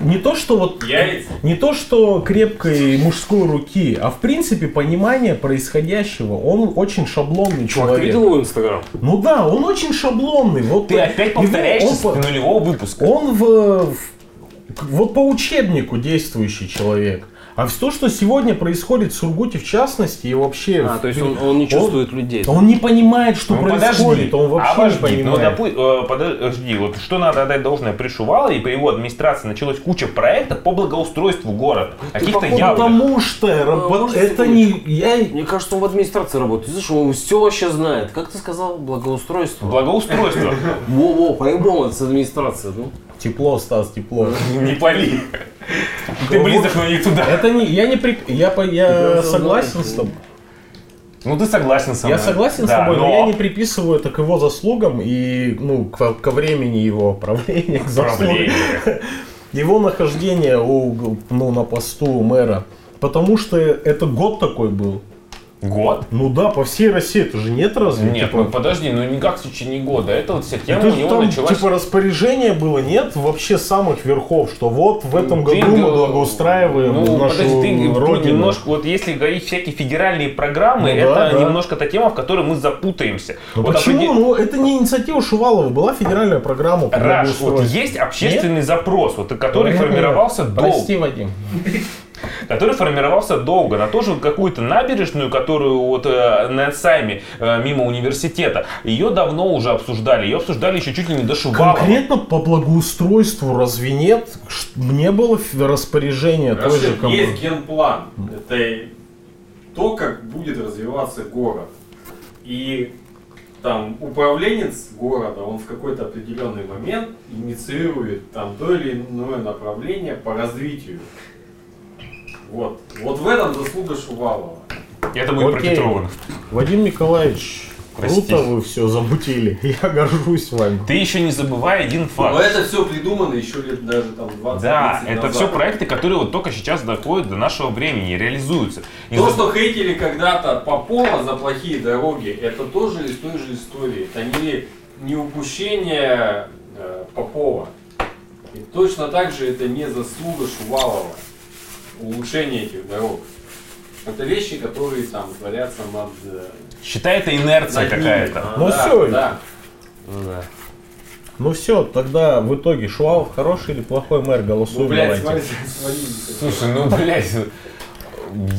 не то, что вот Яйца. не то, что крепкой мужской руки, а в принципе понимание происходящего. Он очень шаблонный Чувак, ты человек. видел его инстаграм? Ну да, он очень шаблонный. Вот Ты опять его- повторяешься он с нулевого выпуска. он в, в- вот по учебнику действующий человек. А все, что сегодня происходит в Сургуте в частности и вообще... А, то есть он, он не чувствует людей. Он не понимает, что Ну, происходит, он вообще обожди, не ну, понимает. допу- э, подожди, вот что надо отдать должное при Шувалове и при его администрации началась куча проектов по благоустройству города. Каких-то походу, явных. Потому что рабо- может, это не... Я, Мне кажется, он в администрации работает. Ты слышишь, он все вообще знает. Как ты сказал, благоустройство? Благоустройство. Во-во, по-любому это с администрации, ну. Тепло, Стас, тепло. Не пали. Ты близок, но не туда. Это не... Я не... при- Я, по- я согласен с тобой. Ну ты согласен со мной. Я согласен Да, с тобой, но... но я не приписываю это к его заслугам и ну, к- ко времени его правления, к заслугам. Его нахождение у, ну, на посту мэра. Потому что это год такой был. Год? Ну да, по всей России это же нет разве? Нет, Типа, ну подожди, ну никак в течение года. Это вот вся тема это у него там началась. типа распоряжение было, нет вообще самых верхов, что вот в этом Ты году мы благоустраиваем ну, нашу подожди, ты родину. немножко, вот если говорить всякие федеральные программы, Ну это да, да. немножко та тема, в которой мы запутаемся. Ну Вот почему? определ- Ну это не инициатива Шувалова, была федеральная программа по Раш, вот есть общественный запрос, вот, который Нет, формировался нет. долго. Прости, Вадим. Который формировался долго, на тоже какую-то набережную, которую вот э, на Сайме э, мимо университета, ее давно уже обсуждали, ее обсуждали еще чуть ли не до Шувалова. Конкретно по благоустройству разве нет? Не было распоряжения той же команды. есть генплан. Это то, как будет развиваться город. И там управленец города, он в какой-то определенный момент инициирует там то или иное направление по развитию. Вот. Вот в этом заслуга Шувалова. Это будет Окей. профитровано. Вадим Николаевич, Простите. круто вы все замутили. Я горжусь вами. Ты еще не забывай один факт. Но это все придумано еще лет даже там 20 Да, 30 это назад. все проекты, которые вот только сейчас доходят до нашего времени и реализуются. И То, за- что хейтили когда-то Попова за плохие дороги, это тоже из той же истории. Это не, не упущение э, Попова. И точно так же это не заслуга Шувалова. Улучшение этих дорог. Это вещи, которые там творятся над... э, Считай, это инерция какая-то. А, Ну да, всё. Да. Ну все, тогда в итоге Шувалов хороший или плохой мэр, Ну, голосуем блядь, давайте. смотри, смотри. Слушай, ну, блядь,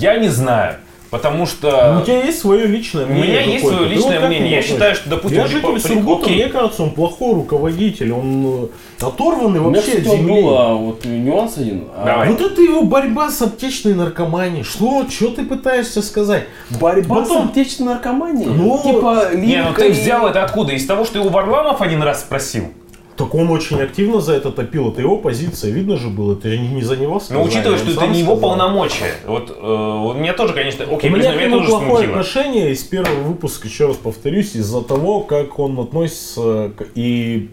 я не знаю. Потому Ну, что... у тебя есть свое личное У мнение? меня есть свое личное мнение. Я считаю, что, допустим, Я житель при- Сургута, мне кажется, он плохой руководитель, он э, оторванный У вообще от земли. был а, вот нюанс один. А, Давай. Вот это его борьба с аптечной наркоманией. Что? Что ты пытаешься сказать? Борьба Потом- с аптечной наркоманией? Ну, типа, Не, ну ты взял это откуда? Из того, что его Варламов один раз спросил? Так он очень активно за это топил. Это его позиция, видно же было. Это не за него сказали, учитывая, он что это не его сказал. полномочия. Вот э, у меня тоже, конечно, окей, У меня признаю, меня тоже плохое смутило. отношение из первого выпуска, еще раз повторюсь, из-за того, как он относится к- и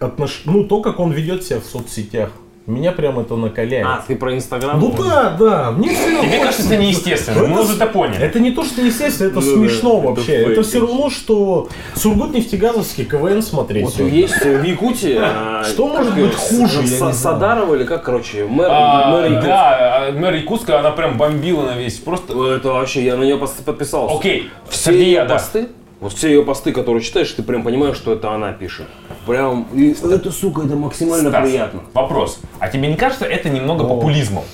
отнош... ну, то, как он ведет себя в соцсетях. Меня прям это накаляет. А, ты про Инстаграм? ну да, да, мне все равно Тебе кажется, это неестественно. Мы уже это поняли. Это не то, что естественно, это Ну смешно вообще. Это, все равно, что Сургут-Нефтегазовский КВН смотреть. Вот есть в Якутии... а, Что может быть хуже. Садарова или как, короче, мэр, А, да, а, мэр Якутска, она прям бомбила на весь. Просто... Это вообще, я на нее подписался. Окей, Все ее посты, вот все ее посты, которые читаешь, ты прям понимаешь, что это она пишет. Прям, и это, сука, это максимально Стас, приятно. Вопрос. А тебе не кажется это немного популизмом?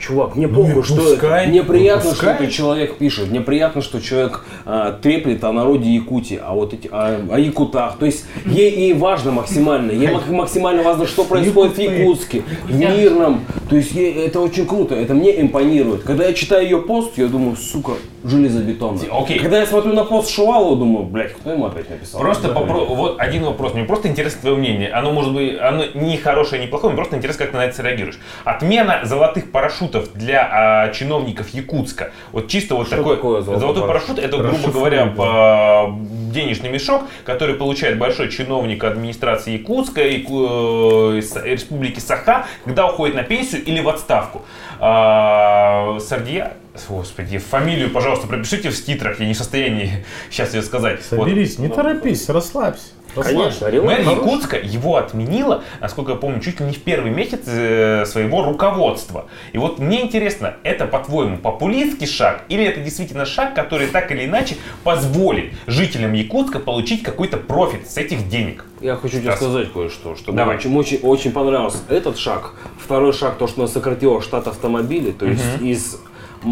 Чувак, мне Ну похуй, что пускай, это. Мне приятно, ну пускай. что этот человек пишет. Мне приятно, что человек а, треплет о народе Якутии, а вот эти, о, о якутах. То есть ей и важно максимально. Ей мак- максимально важно, что происходит в Якуты. Якутске, в Мирном. То есть ей это очень круто. Это мне импонирует. Когда я читаю ее пост, я думаю, сука, железобетонно. Окей. Когда я смотрю на пост Шувалова, думаю, блядь, кто ему опять написал? Просто попро- вот один вопрос. Мне просто интересно твое мнение. Оно может быть, оно не хорошее, не плохое, мне просто интересно, как ты на это реагируешь. Отмена золотых парашютов для а, чиновников Якутска. Вот чисто вот Что такой такое золотой парашют, это, грубо говоря, да. по- денежный мешок, который получает большой чиновник администрации Якутска и э, республики Саха, когда уходит на пенсию или в отставку. А, Сардия, господи, фамилию, пожалуйста, пропишите в титрах, я не в состоянии сейчас ее сказать. Вот. Соберись, не торопись, расслабься. Конечно, Мэр релакс. Якутска его отменила, насколько я помню, чуть ли не в первый месяц э, своего руководства. И вот мне интересно, это, по-твоему, популистский шаг или это действительно шаг, который так или иначе позволит жителям Якутска получить какой-то профит с этих денег? Я хочу тебе сказать кое-что, что Давай. мне очень, очень, очень понравился этот шаг. Второй шаг, то, что она сократила штат автомобилей, то есть из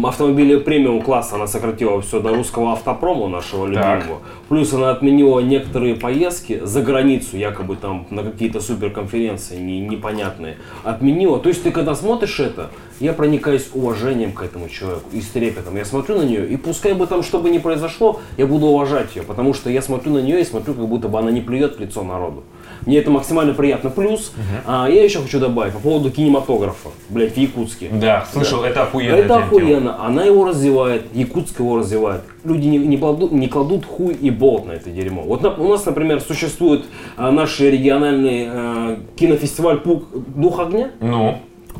автомобилей премиум класса она сократила все до русского автопрома нашего Так. любимого. Плюс она отменила некоторые поездки за границу, якобы там на какие-то суперконференции не- непонятные. Отменила. То есть ты когда смотришь это, я проникаюсь уважением к этому человеку и с трепетом. Я смотрю на нее, и пускай бы там что бы ни произошло, я буду уважать ее, потому что я смотрю на нее и смотрю, как будто бы она не плюет в лицо народу. Мне это максимально приятно. Плюс, а, я еще хочу добавить по поводу кинематографа, блядь, в Якутске. Да, слышал, это охуенно. Это охуенно. Она его развивает, Якутск его развивает. Люди не, не, кладут, не кладут хуй и болт на это дерьмо. Вот на- у нас, например, существует а, наш региональный а, кинофестиваль «Пук. Дух огня». Ну,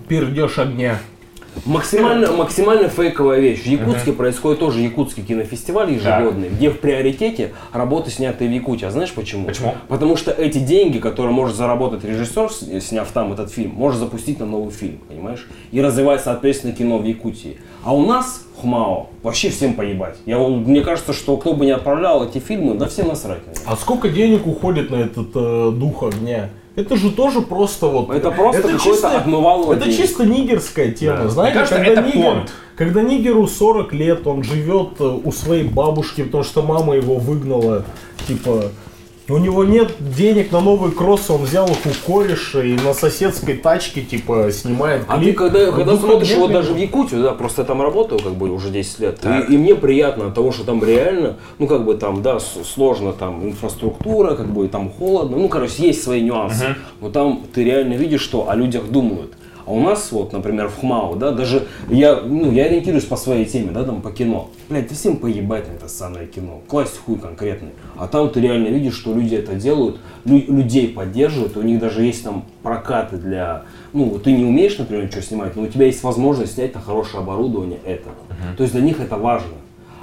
Пердеж огня. Максимально, максимально фейковая вещь. В Якутске происходит тоже якутский кинофестиваль ежегодный, где в приоритете работы, снятые в Якутии. А знаешь почему? Почему? Потому что эти деньги, которые может заработать режиссер, с- сняв там этот фильм, может запустить на новый фильм, понимаешь? И развивать, соответственно, кино в Якутии. А у нас, Хмао, вообще всем поебать. Я, мне кажется, что кто бы не отправлял эти фильмы, да всем насрать. А сколько денег уходит на этот э, дух огня? Это же тоже просто вот... Это просто какое-то отмывало Это денег. чисто нигерская тема. Да. Знаете, кажется, когда, это нигер- понт. когда нигеру 40 лет, он живет э, у своей бабушки, потому что мама его выгнала, типа... У него нет денег на новый кросс, он взял их у кореша и на соседской тачке, типа, снимает А ты клип. когда, Ну, когда смотришь огня, вот даже в Якутию, да, просто я там работаю как бы уже 10 лет, и, и мне приятно от того, что там реально, ну как бы там, да, сложно там инфраструктура, как бы там холодно, ну короче, есть свои нюансы, но там ты реально видишь, что о людях думают. А у нас вот, например, в ХМАУ, да, даже я, ну, я ориентируюсь по своей теме, да, там по кино. Блять, ты всем поебать на это самое кино. Класть хуй конкретный. А там ты реально видишь, что люди это делают, лю- людей поддерживают, у них даже есть там прокаты для... Ну, ты не умеешь, например, что снимать, но у тебя есть возможность снять на хорошее оборудование это. То есть для них это важно.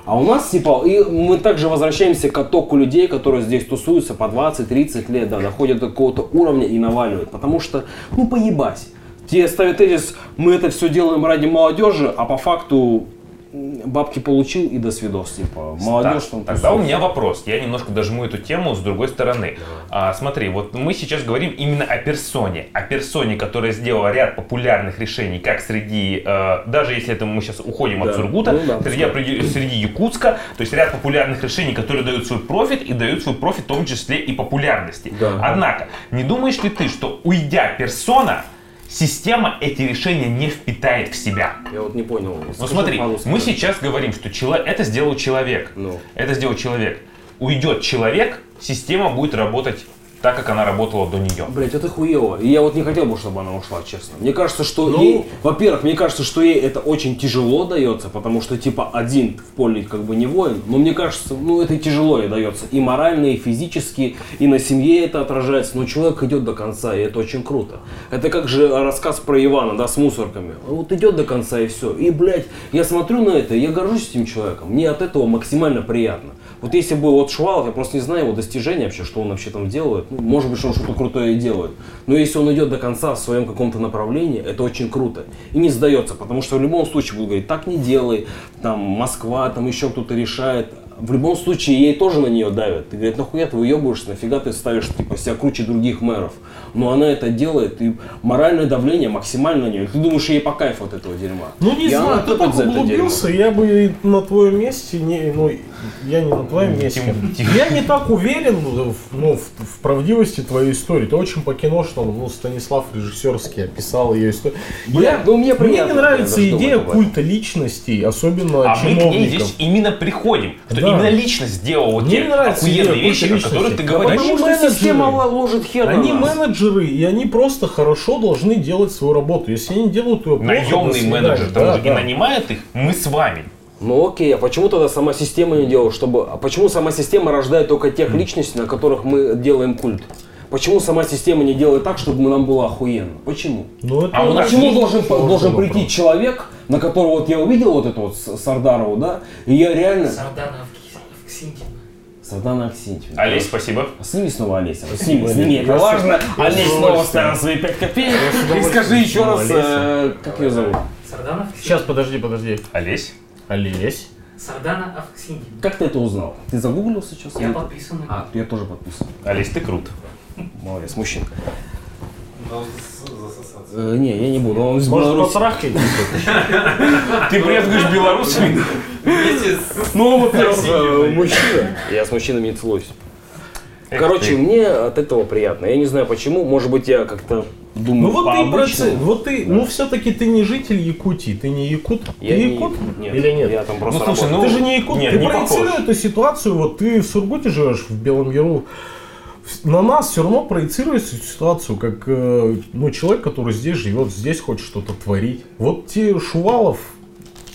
А у нас, типа, и мы также возвращаемся к оттоку людей, которые здесь тусуются по 20-30 лет, да, доходят до какого-то уровня и наваливают. Потому что, ну, поебать. Тебе ставят тезис, мы это все делаем ради молодежи, а по факту бабки получил и до свидос, типа, молодежь Так, там Тогда у меня вопрос. Я немножко дожму эту тему с другой стороны. А, смотри, вот мы сейчас говорим именно о персоне. О персоне, которая сделала ряд популярных решений, как среди, э, даже если это мы сейчас уходим от Да. Сургута, Ну да, среди, среди Якутска, то есть ряд популярных решений, которые дают свой профит и дают свой профит в том числе и популярности. Да. Однако, не думаешь ли ты, что уйдя персона, система эти решения не впитает в себя? Я вот не понял. Ну смотри, мы сейчас говорим, что чело- это сделал человек. Ну. Это сделал человек. Уйдет человек, система будет работать так, как она работала до нее. Блять, это хуево. И я вот не хотел бы, чтобы она ушла, честно. Мне кажется, что Ну- ей, во-первых, мне кажется, что ей это очень тяжело дается, потому что типа один в поле как бы не воин, но мне кажется, ну это тяжело ей дается и морально, и физически, и на семье это отражается, но человек идет до конца, и это очень круто. Это как же рассказ про Ивана, да, с мусорками. Вот идет до конца и все. И, блядь, я смотрю на это, и я горжусь этим человеком. Мне от этого максимально приятно. Вот если бы вот Шувалов, я просто не знаю его достижения вообще, что он вообще там делает. Ну, может быть, что он что-то крутое делает. Но если он идет до конца в своем каком-то направлении, это очень круто. И не сдается, потому что в любом случае будут говорить, так не делай, там Москва, там еще кто-то решает. в любом случае ей тоже на нее давят. Ты говорит, нахуя ты выебываешься, нафига ты ставишь типа себя круче других мэров. Но она это делает, и моральное давление максимально на нее. Ты думаешь, ей по кайфу от этого дерьма. Ну не И знаю, ты так углубился, я бы на твоем месте не, ну я не на твоем месте. Я не так уверен в, ну, в, в правдивости твоей истории. Ты очень по кино, что ну, Станислав режиссерский описал ее историю. Я- ну, мне мне не нравится идея культа личностей, особенно А мы к ней чиновников. здесь именно приходим. Что Да. именно личность сделала Мне те нравится идея охуенные вещи, о которых ты Да говоришь. потому Потому что менеджеры. система ложит хер Они на нас. менеджеры, и они просто хорошо должны делать свою работу. Если они делают ее плохо, Наемный менеджер, Да, же и да. нанимает их, мы с вами. Ну окей, а почему тогда сама система не делает, чтобы... А почему сама система рождает только тех личностей, на которых мы делаем культ? Почему сама система не делает так, чтобы нам было охуенно? Почему? Ну, это А у нас Почему должен, должен вопрос. прийти человек, на которого вот я увидел вот эту вот Сардарову, да, и я реально... Сардана Авксентьевна. Сардана Аксентьевна. Олесь, спасибо. Сними снова Олеся. Сними, сними, это важно. Олесь снова ставил свои 5 копеек. И скажи еще раз, э, как ее зовут? Сардана Авксентьевна. Сейчас, подожди, подожди. Олесь. Олесь. Сардана Авксентьевна. Как ты это узнал? Ты загуглил сейчас? Я Или- подписан А, я тоже подписан. Олесь, ты крут. Молодец, мужчина. Э, не, я не буду. Он из Может, Беларуси. Ты брезгуешь белорусами? Ну, во-первых, э, мужчина. Я с мужчинами не целуюсь. Короче, мне от этого приятно. Я не знаю почему. Может быть, я как-то думаю Ну вот ты, по-обычному. процент, вот ты, ну все-таки ты не житель Якутии, ты не якут, Я ты не якут нет. или нет? Я там просто Ну, слушай, работаю. ты ну, же не якут, нет, ты не проецируй похож. эту ситуацию, вот ты в Сургуте живешь, в Белом Яру, на нас все равно проецируется ситуацию, как э, ну, человек, который здесь живет, здесь хочет что-то творить. Вот те Шувалов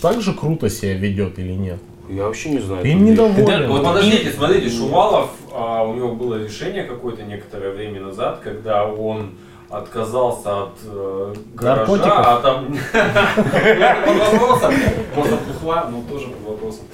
так же круто себя ведет или нет? Я вообще не знаю. Ты недоволен. Вот подождите, смотрите, Шувалов, а, у него было решение какое-то некоторое время назад, когда он отказался от э, гаража, Наркотиков? а там... Это под вопросом. Может, от бухла, но тоже под вопросом.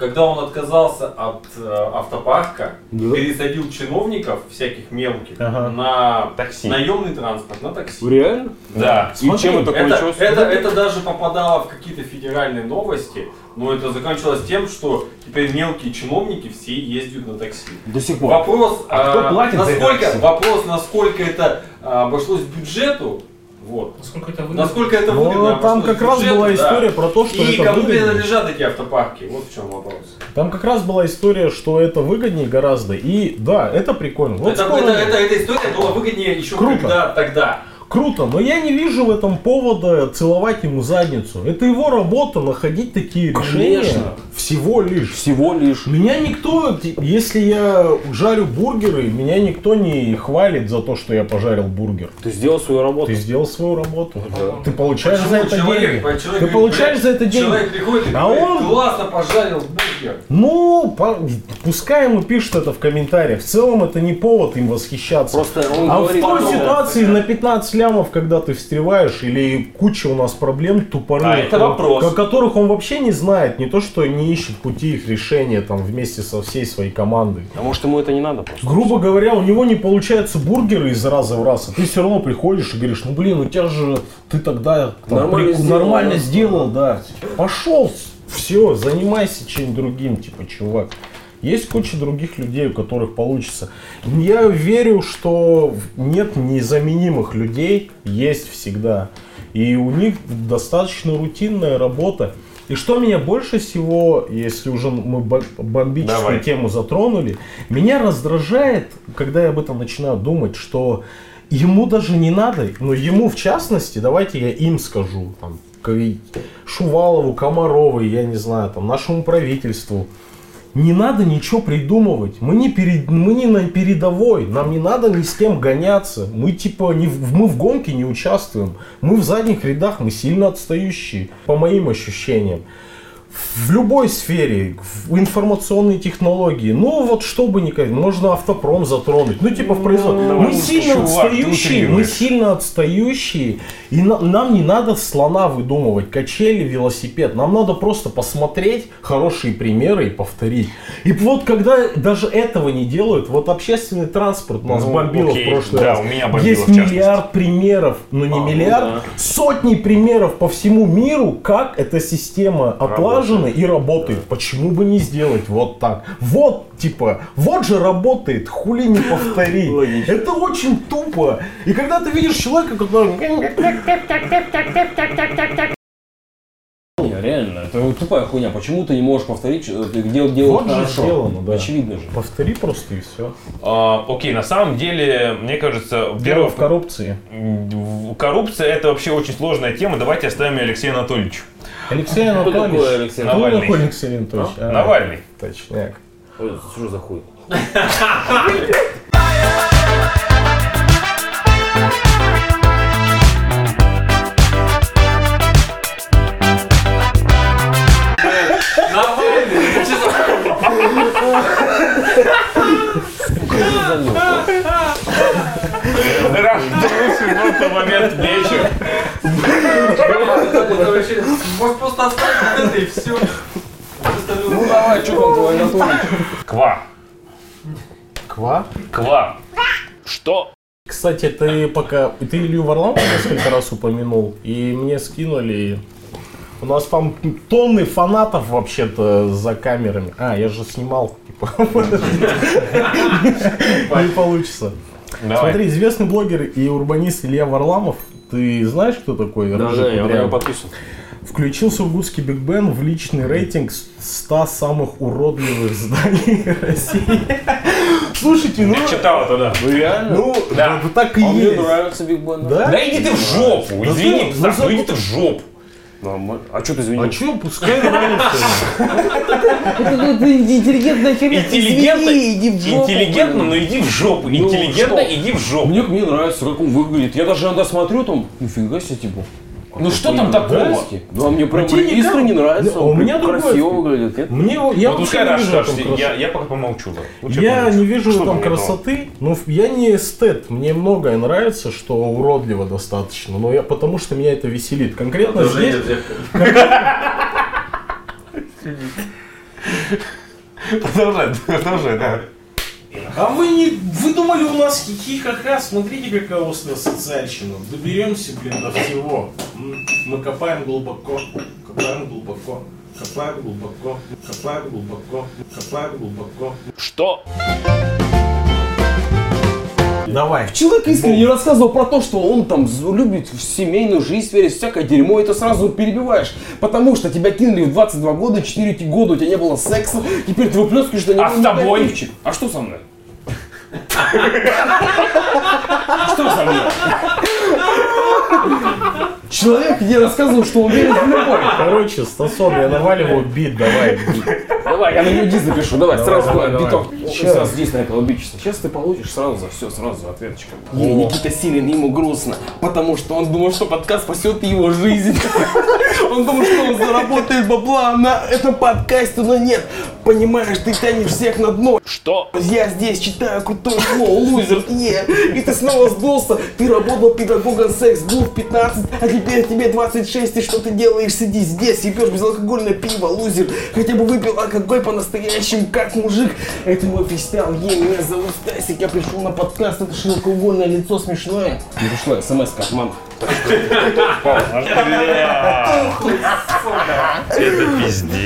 Когда он отказался от э, автопарка, Да. пересадил чиновников всяких мелких Ага. на Такси. наемный транспорт, на такси. Реально? Да. И чем это Это, кончилось? это, это даже попадало в какие-то федеральные новости, но это закончилось тем, что теперь мелкие чиновники все ездят на такси. До сих пор. Вопрос, А кто а, платит за это насколько, такси? вопрос, насколько это а, обошлось бюджету, вот. Насколько это выгодно? Насколько это Ну, выгодно там обошлось как раз была да. история про то, что И это кому выгоднее. принадлежат эти автопарки? Вот в чем вопрос. Там как раз была история, что это выгоднее гораздо. И да, это прикольно. Вот это, скоро- это- это- эта история была выгоднее еще Круто. когда тогда. Круто, но я не вижу в этом повода целовать ему задницу. Это его работа находить такие решения. Конечно. Всего лишь. Всего лишь. Меня никто, если я жарю бургеры, меня никто не хвалит за то, что я пожарил бургер. Ты сделал свою работу. Ты сделал свою работу. Ты получаешь за это человек, деньги. человек Ты получаешь «Блядь, за это деньги. Человек приходит и А говорит, он- классно пожарил бургер. Ну, по- пускай ему пишут это в комментариях. В целом это не повод им восхищаться. Просто он А в говорит, той ну, ситуации на 15 лямов, когда ты встреваешь, или куча у нас проблем тупорылых, А, это вопрос. о которых он вообще не знает, не то что не ищет пути их решения там вместе со всей своей командой. А может ему это не надо просто? Грубо говоря, у него не получаются бургеры из раза в раз, а ты все равно приходишь и говоришь, ну блин, у тебя же ты тогда там, Нормально прик- сделал, нормально сделал, да. Пошел, все, занимайся чем-нибудь другим, типа, чувак. Есть куча других людей, у которых получится. Я верю, что нет незаменимых людей, есть всегда. И у них достаточно рутинная работа. И что меня больше всего, если уже мы бо- бомбическую Давай. тему затронули, меня раздражает, когда я об этом начинаю думать, что ему даже не надо, но ему в частности, давайте я им скажу, там, Шувалову, Комаровой, я не знаю, там, нашему правительству, не надо ничего придумывать. Мы не, перед, мы не на передовой. Нам не надо ни с кем гоняться. Мы типа не, мы в гонке не участвуем. Мы в задних рядах, мы сильно отстающие, по моим ощущениям. В любой сфере, в информационные технологии, ну вот что бы ни говорить, можно автопром затронуть, ну типа в производстве. Ну, Мы сильно чувак, отстающие, мы сильно отстающие, и на- нам не надо слона выдумывать, качели, велосипед, нам надо просто посмотреть хорошие примеры и повторить. И вот когда даже этого не делают, вот общественный транспорт нас Ну, бомбило окей, в прошлый да, раз. у меня бомбило, Есть миллиард примеров, ну не А, ну миллиард, да. сотни примеров по всему миру, как эта система отлажена налажено и работает. Почему бы не сделать вот так? Вот, типа, вот же работает, хули не повтори. Это очень тупо. И когда ты видишь человека, который... Реально, это тупая хуйня. Почему ты не можешь повторить, что ты где делал Вот же хорошо? сделано, да. Очевидно же. Повтори просто и все. А, окей, на самом деле, мне кажется, во-первых, в коррупции. коррупция это вообще очень сложная тема. Давайте оставим ее Алексею Анатольевичу. Алексей такой Анатольевич. Алексей Кто Навальный? такой Алексей Анатольевич? А, Навальный. Точняк. Ой, Что за хуй? Лучший просто момент вечер. Короче, может просто оставить вот это и все. Ну давай, что там твой Анатолий? Ква. Ква? Ква. Что? Кстати, ты пока... Ты Илью Варламова несколько раз упомянул, и мне скинули... У нас там тонны фанатов вообще-то за камерами. А, я же снимал. типа. Не получится. Давай. Смотри, известный блогер и урбанист Илья Варламов. Ты знаешь, кто такой? Да, Рыжий да, я на кудрявый? него подписан. Включил Сургутский Биг Бен в личный рейтинг 100 самых уродливых зданий России. Слушайте, ну... Я читал это, да. Вы реально? Ну, Да. да, так и А мне есть. нравится Биг Бен. Да? Да иди ты в жопу, извини? Ну, ну иди ты в жопу. Нормально. А что ты А извинил? чё, пускай нравится. Интеллигентно, интеллигентно, но иди в жопу. Интеллигентно, что? иди в жопу. Мне, мне нравится, как он выглядит. Я даже иногда смотрю там, нифига себе, типа. Ну что там такого? Да, мне прям тебе не искренне нравится. Ну, у меня красиво другое. выглядит. нет? Мне, я Ну вообще не вижу красоты. я, я пока помолчу. Ну, Я помолчу? не вижу там красоты, но я не эстет, мне многое нравится, что уродливо достаточно, но я потому что меня это веселит. Конкретно здесь, Продолжай, продолжай, да. А вы не, вы думали у нас хихи-ха-ха? Смотрите, какая нас социальщина. Доберемся, блин, до всего. Мы копаем глубоко, копаем глубоко, копаем глубоко, копаем глубоко, копаем глубоко. Что? Давай. Человек искренне рассказывал про то, что он там любит в семейную жизнь, верит всякое дерьмо, и ты сразу перебиваешь. Потому что тебя кинули в 22 года, 4 эти года у тебя не было секса, теперь ты выплескиваешь на него А с тобой? А что со мной? Что со мной? Человек мне рассказывал, что он верит в любовь. Короче, Стасон, я наваливаю бит, давай. Давай, я на него дисс запишу, давай, сразу давай, давай, давай. биток. Сразу здесь на этого бичеса. Сейчас ты получишь сразу за все, сразу ответочка. Ей, Никита Силин, ему грустно, потому что он думал, что подкаст спасет его жизнь. Он думал, что он заработает бабла на этом подкасте, но нет. Понимаешь, ты тянешь всех на дно. Что? Я здесь читаю крутой flow, лузер, е. И ты снова сдулся. Ты работал педагогом секс, был в 15, а теперь тебе 26. И что ты делаешь? Сиди здесь и пьешь безалкогольное пиво, лузер. Хотя бы выпил алкоголь по-настоящему, как мужик. Это мой фристайл, е, меня зовут Стасик. Я пришел на подкаст, это широкоугольное лицо смешное. Не пришла смс от мамы. Это пиздец.